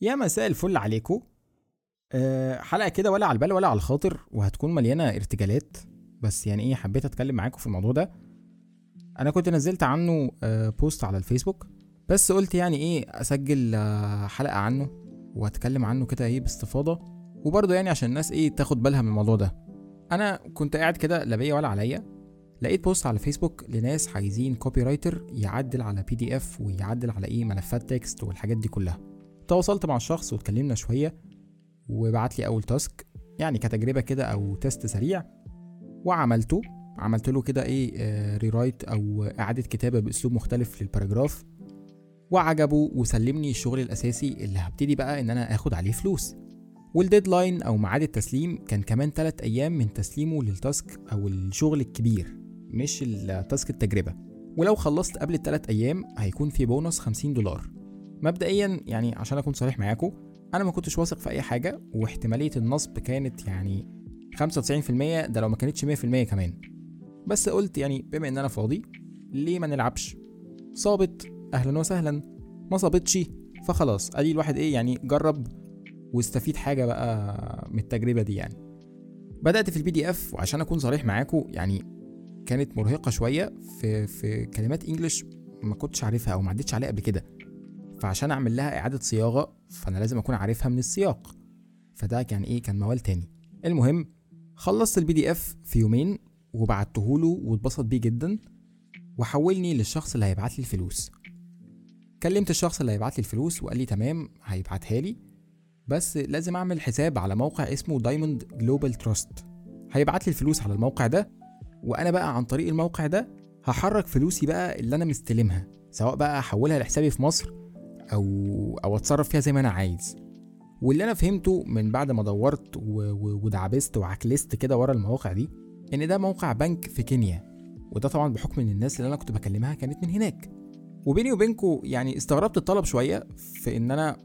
يا مساء الفل عليكم أه حلقة كده ولا على البال ولا على الخاطر وهتكون مليانة ارتجالات. بس يعني إيه حبيت أتكلم معاكم في الموضوع ده. أنا كنت نزلت عنه أه post على الفيسبوك. بس قلت يعني إيه أسجل أه حلقة عنه وأتكلم عنه كده إيه باستفاضة. وبرضه يعني عشان الناس إيه تاخد بالها من الموضوع ده. أنا كنت قاعد كده لا بيا ولا عليا. لقيت post على فيسبوك لناس عايزين copywriter يعدل على PDF ويعدل على إيه ملفات text والحاجات دي كلها. تواصلت مع الشخص واتكلمنا شوية وبعت لي أول task يعني كتجربة كده أو test سريع وعملته. عملت له كده إيه آه rewrite أو إعادة كتابة بأسلوب مختلف لل paragraph وعجبه وسلمني الشغل الأساسي اللي هبتدي بقى إن أنا آخد عليه فلوس. وال deadline أو ميعاد التسليم كان كمان 3 أيام من تسليمه لل task أو الشغل الكبير مش ال task التجربة. ولو خلصت قبل الثلاث أيام هيكون في بونص 50 دولار. مبدئيا يعني عشان أكون صريح معاكم أنا ما كنتش واثق في أي حاجة واحتمالية النصب كانت يعني 95% ده لو ما كانتش 100% كمان. بس قلت يعني بما إن أنا فاضي ليه ما نلعبش؟ صابت أهلا وسهلا. ما صابتش فخلاص. أدي الواحد إيه يعني جرب واستفيد حاجة بقى من التجربة دي يعني. بدأت في ال PDF وعشان أكون صريح معاكم يعني كانت مرهقة شوية في في كلمات English ما كنتش عارفها أو ما عدتش عليها قبل كده. فعشان أعمل لها إعادة صياغة فأنا لازم أكون عارفها من السياق. فده كان إيه؟ كان موال تاني. المهم خلصت ال PDF في يومين وبعته له واتبسط بيه جدا وحولني للشخص اللي هيبعت لي الفلوس. كلمت الشخص اللي هيبعت لي الفلوس وقال لي تمام هيبعتها لي بس لازم أعمل حساب على موقع اسمه Diamond Global Trust هيبعت لي الفلوس على الموقع ده وأنا بقى عن طريق الموقع ده هحرك فلوسي بقى اللي أنا مستلمها سواء بقى أحولها لحسابي في مصر أو أو أتصرف فيها زي ما أنا عايز. واللي أنا فهمته من بعد ما دورت ودعبست وعكلست كده ورا المواقع دي إن ده موقع بنك في كينيا. وده طبعا بحكم إن الناس اللي أنا كنت بكلمها كانت من هناك. وبيني وبينكم يعني استغربت الطلب شوية في إن أنا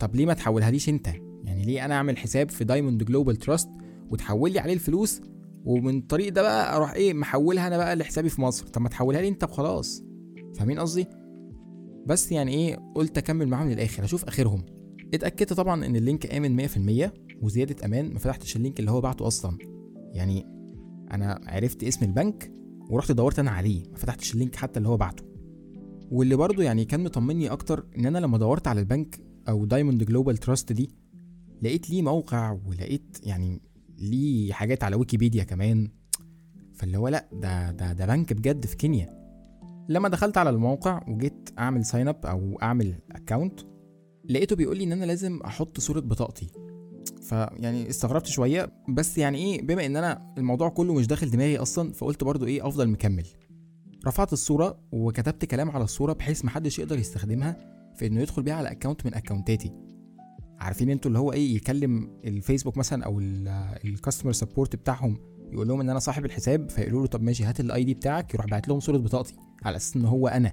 طب ليه ما تحولها ليش أنت؟ يعني ليه أنا أعمل حساب في Diamond Global Trust وتحول لي عليه الفلوس ومن الطريق ده بقى أروح إيه محولها أنا بقى لحسابي في مصر؟ طب ما تحولها لي أنت وخلاص. فاهمين قصدي؟ بس يعني إيه قلت أكمل معاهم للآخر أشوف آخرهم. اتأكدت طبعا إن ال link آمن 100% وزيادة أمان ما فتحتش ال link اللي هو بعته أصلا. يعني أنا عرفت اسم البنك ورحت دورت أنا عليه ما فتحتش ال link حتى اللي هو بعته. واللي برضه يعني كان مطمني أكتر إن أنا لما دورت على البنك أو Diamond Global Trust دي لقيت ليه موقع ولقيت يعني ليه حاجات على ويكيبيديا كمان. فاللي هو لأ ده ده ده بنك بجد في كينيا. لما دخلت على الموقع وجيت أعمل sign up أو أعمل account لقيته بيقول لي إن أنا لازم أحط صورة بطاقتي. فيعني استغربت شوية بس يعني إيه بما إن أنا الموضوع كله مش داخل دماغي أصلا فقلت برضو إيه أفضل مكمل. رفعت الصورة وكتبت كلام على الصورة بحيث محدش يقدر يستخدمها في إنه يدخل بيها على account من account اتي عارفين أنتوا اللي هو إيه يكلم الفيسبوك مثلا أو ال customer support بتاعهم؟ يقول لهم إن أنا صاحب الحساب فيقولوا له طب ماشي هات ال ID بتاعك يروح باعت لهم صورة بطاقتي على أساس إن هو أنا.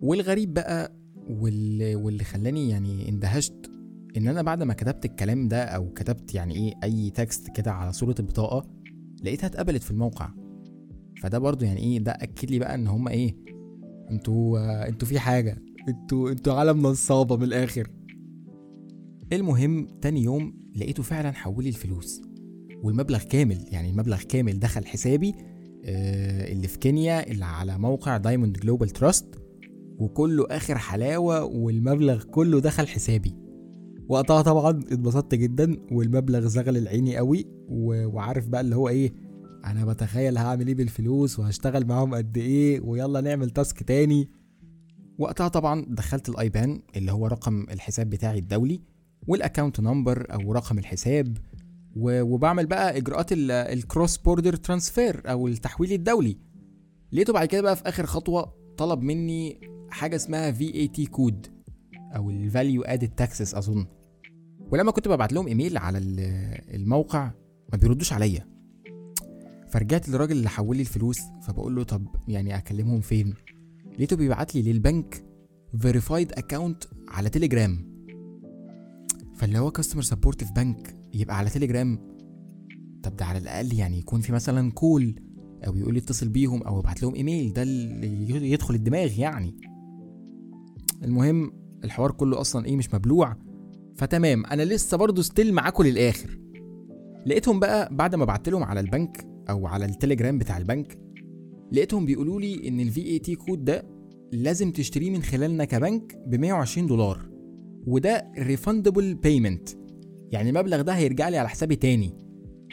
والغريب بقى واللي, واللي خلاني يعني اندهشت إن أنا بعد ما كتبت الكلام ده أو كتبت يعني إيه أي text كده على صورة البطاقة لقيتها اتقبلت في الموقع. فده برضو يعني إيه ده أكد لي بقى إن هم إيه أنتوا أنتوا في حاجة أنتوا أنتوا عالم نصابة من الآخر. المهم تاني يوم لقيته فعلا حول لي الفلوس. والمبلغ كامل يعني المبلغ كامل دخل حسابي آه اللي في كينيا اللي على موقع Diamond Global Trust وكله آخر حلاوة والمبلغ كله دخل حسابي. وقتها طبعا اتبسطت جدا والمبلغ زغلل عيني قوي وعارف بقى اللي هو إيه أنا بتخيل هعمل إيه بالفلوس وهشتغل معاهم قد إيه ويلا نعمل task تاني. وقتها طبعا دخلت ال IBAN اللي هو رقم الحساب بتاعي الدولي وال account number أو رقم الحساب وبعمل بقى إجراءات ال cross border transfer أو التحويل الدولي. لقيته بعد كده بقى في آخر خطوة طلب مني حاجة اسمها VAT code أو ال value added taxes أظن. ولما كنت ببعت لهم إيميل على الموقع ما بيردوش عليا. فرجعت للراجل اللي حول لي الفلوس فبقول له طب يعني أكلمهم فين؟ لقيته بيبعت لي للبنك verified account على تليجرام فاللي هو customer support في بنك يبقى على تليجرام طب ده على الأقل يعني يكون في مثلا call أو يقول لي اتصل بيهم أو ابعت لهم ايميل ده اللي يدخل الدماغ يعني. المهم الحوار كله أصلا إيه مش مبلوع. فتمام أنا لسه برضه still معاكم للآخر. لقيتهم بقى بعد ما بعت لهم على البنك أو على التليجرام بتاع البنك لقيتهم بيقولوا لي إن ال VAT code ده لازم تشتريه من خلالنا كبنك ب 120 دولار. وده refundable payment يعني المبلغ ده هيرجع لي على حسابي تاني.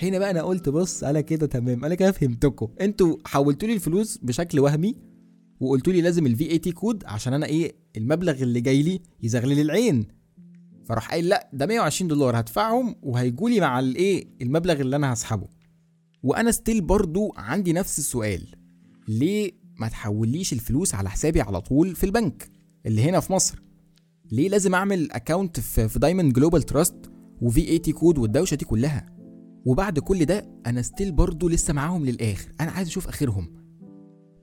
هنا بقى أنا قلت بص أنا كده تمام. أنا كده فهمتكم. أنتوا حولتوا لي الفلوس بشكل وهمي وقلتوا لي لازم ال VAT code عشان أنا إيه المبلغ اللي جاي لي يزغلل العين. فراح قايل لأ ده 120 دولار هدفعهم وهيجوا لي مع الايه المبلغ اللي أنا هسحبه. وأنا still برضو عندي نفس السؤال. ليه ما تحوليش الفلوس على حسابي على طول في البنك اللي هنا في مصر؟ ليه لازم أعمل account في Diamond Global Trust و VAT code والدوشة دي كلها. وبعد كل ده أنا still برضو لسه معاهم للآخر. أنا عايز أشوف آخرهم.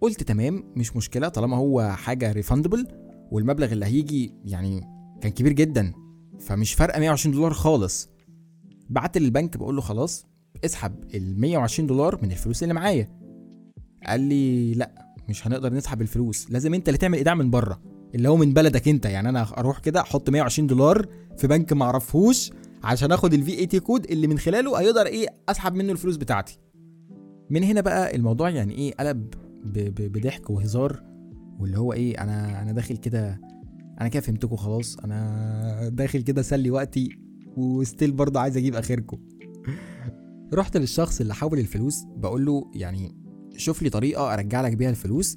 قلت تمام مش مشكلة طالما هو حاجة refundable والمبلغ اللي هيجي يعني كان كبير جدا فمش فارقة 120 دولار خالص. بعت للبنك بقول له خلاص اسحب ال 120 دولار من الفلوس اللي معايا. قال لي لا مش هنقدر نسحب الفلوس. لازم أنت اللي تعمل إيداع من بره. اللي هو من بلدك أنت. يعني أنا أروح كده أحط 120 دولار في بنك ما أعرفهوش عشان آخد ال VAT code اللي من خلاله هيقدر إيه أسحب منه الفلوس بتاعتي. من هنا بقى الموضوع يعني إيه قلب بضحك وهزار واللي هو إيه أنا أنا داخل كده أنا كده فهمتكم خلاص. أنا داخل كده أسلي وقتي و still برضه عايز أجيب آخركم. رحت للشخص اللي حول الفلوس بقول له يعني شوف لي طريقة أرجع لك بيها الفلوس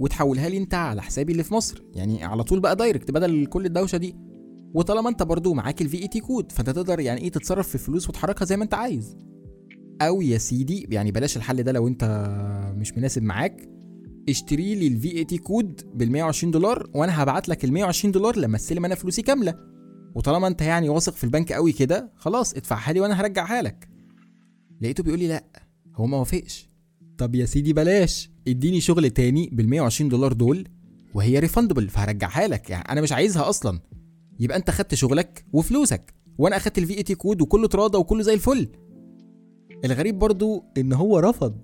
وتحولها لي أنت على حسابي اللي في مصر. يعني على طول بقى direct بدل كل الدوشة دي. وطالما انت برضو معاك ال VAT code فانت تقدر يعني إيه تتصرف في الفلوس وتحركها زي ما انت عايز. أو يا سيدي يعني بلاش الحل ده لو انت مش مناسب معاك. اشتري لي ال VAT code بال 120 دولار وأنا هبعت لك ال 120 دولار لما استلم أنا فلوسي كاملة. وطالما انت يعني واثق في البنك قوي كده خلاص ادفعها لي وأنا هرجعها لك. لقيته بيقول لي لا هو ما وافقش. طب يا سيدي بلاش اديني شغل تاني بال 120 دولار دول وهي refundable فهرجعها لك. يعني أنا مش عايزها أصلا. يبقى انت خدت شغلك وفلوسك وأنا اخدت ال VAT code وكله تراضى وكله زي الفل. الغريب برضو ان هو رفض.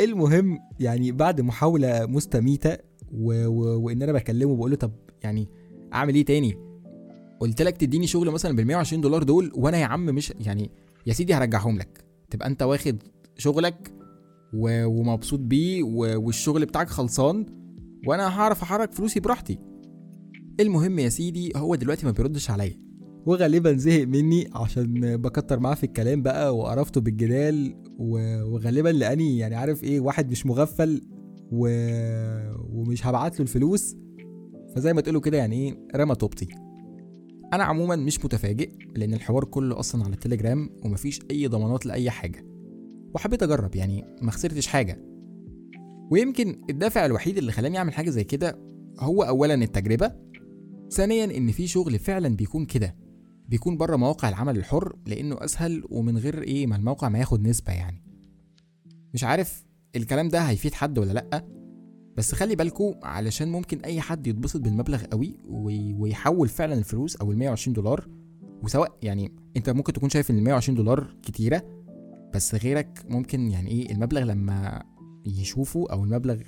المهم يعني بعد محاولة مستميتة و... و... وان أنا بكلمه بقول له طب يعني اعمل إيه تاني؟ قلت لك تديني شغل مثلا بال 120 دولار دول وأنا يا عم مش يعني يا سيدي هرجعهم لك. تبقى انت واخد شغلك و... ومبسوط بيه و... والشغل بتاعك خلصان وأنا هعرف احرك فلوسي براحتي. المهم يا سيدي هو دلوقتي ما بيردش عليا. وغالبا زهق مني عشان بكتر معاه في الكلام بقى وقرفته بالجدال وغالبا لأني يعني عارف إيه واحد مش مغفل و... ومش هبعت له الفلوس. فزي ما تقولوا كده يعني إيه رمى طوبتي. أنا عموما مش متفاجئ لأن الحوار كله أصلا على التليجرام ومفيش أي ضمانات لأي حاجة. وحبيت أجرب يعني ما خسرتش حاجة. ويمكن الدافع الوحيد اللي خلاني أعمل حاجة زي كده هو اولا التجربة ثانيا إن في شغل فعلا بيكون كده بيكون بره مواقع العمل الحر لأنه أسهل ومن غير إيه ما الموقع ما ياخد نسبة يعني. مش عارف الكلام ده هيفيد حد ولا لأ بس خلي بالكو علشان ممكن أي حد يتبسط بالمبلغ قوي ويحول فعلا الفلوس أو ال 120 دولار وسواء يعني أنت ممكن تكون شايف إن ال 120 دولار كتيرة بس غيرك ممكن يعني إيه المبلغ لما يشوفه أو المبلغ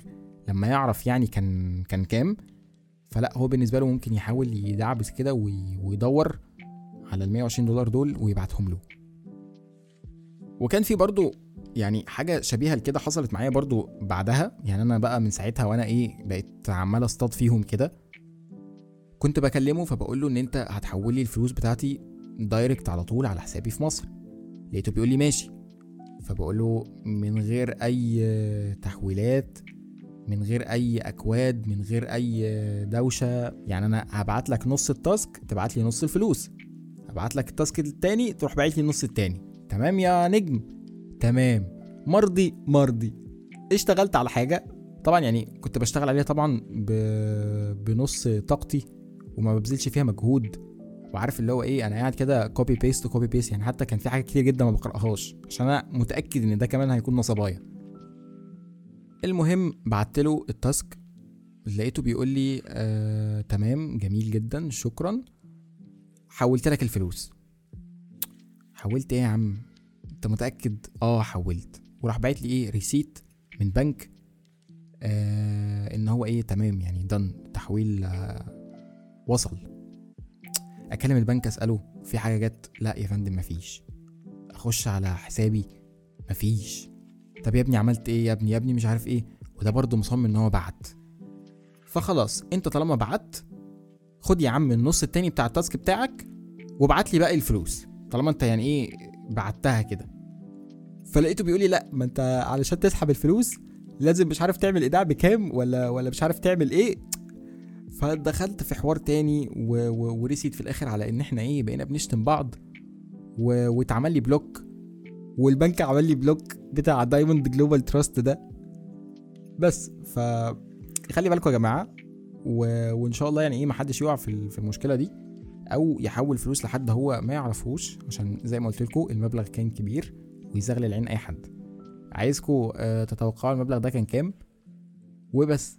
لما يعرف يعني كان كان كام فلا هو بالنسبة له ممكن يحاول يدعبس كده ويدور على ال 120 دولار دول ويبعتهم له. وكان في برضو يعني حاجة شبيهة لكده حصلت معايا برضو بعدها. يعني أنا بقى من ساعتها وأنا إيه بقيت عمال أصطاد فيهم كده كنت بكلمه فبقول له إن أنت هتحول لي الفلوس بتاعتي دايركت على طول على حسابي في مصر. لقيته بيقول لي ماشي. فبقول له من غير أي تحويلات من غير أي أكواد من غير أي دوشة. يعني أنا هبعت لك نص ال task تبعت لي نص الفلوس. ابعت لك ال task التاني تروح باعت لي النص التاني. تمام يا نجم؟ تمام. مرضي مرضي. اشتغلت على حاجة. طبعا يعني كنت بشتغل عليها طبعا ب... بنص طاقتي وما ببذلش فيها مجهود. وعارف اللي هو إيه أنا قاعد كده copy paste copy paste يعني حتى كان في حاجات كتير جدا ما بقرأهاش. عشان أنا متأكد إن ده كمان هيكون نصبايا. المهم بعت له ال task لقيته بيقول لي آه تمام جميل جدا شكرا. حولت لك الفلوس. حولت إيه يا عم؟ أنت متأكد؟ آه حولت. وراح باعت لي إيه؟ receipt من بنك آه إن هو إيه تمام يعني done تحويل آه وصل. أكلم البنك أسأله في حاجة جت؟ لا يا فندم مفيش. أخش على حسابي مفيش. طب يا ابني عملت إيه يا ابني؟ يا ابني مش عارف إيه. وده برضه مصمم ان هو بعت. فخلاص انت طالما بعت خد يا عم النص التاني بتاع التاسك بتاعك وابعت لي باقي الفلوس. طالما انت يعني إيه بعتها كده. فلقيته بيقول لي لا ما انت علشان تسحب الفلوس لازم مش عارف تعمل ايداع بكام ولا ولا مش عارف تعمل إيه. فدخلت في حوار تاني. ورسيت في الآخر على ان إحنا إيه بقينا بنشتم بعض. واتعمل لي block. والبنك عمل لي block بتاع Diamond Global Trust ده. بس ف خلي بالكم يا جماعة و... وإن شاء الله يعني إيه محدش يقع في في المشكلة دي أو يحول فلوس لحد هو ما يعرفوش عشان زي ما قلت لكم المبلغ كان كبير ويزغلل عين أي حد. عايزكم آه تتوقعوا المبلغ ده كان كام؟ وبس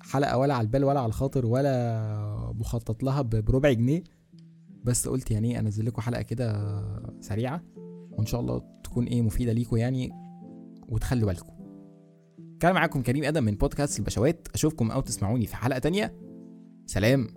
حلقة ولا على البال ولا على الخاطر ولا مخطط لها بربع جنيه. بس قلت يعني إيه أنزل لكم حلقة كده سريعة. وإن شاء الله تكون إيه مفيدة ليكم يعني وتخلوا بالكم كان معاكم كريم آدم من بودكاست البشوات. أشوفكم أو تسمعوني في حلقة تانية. سلام.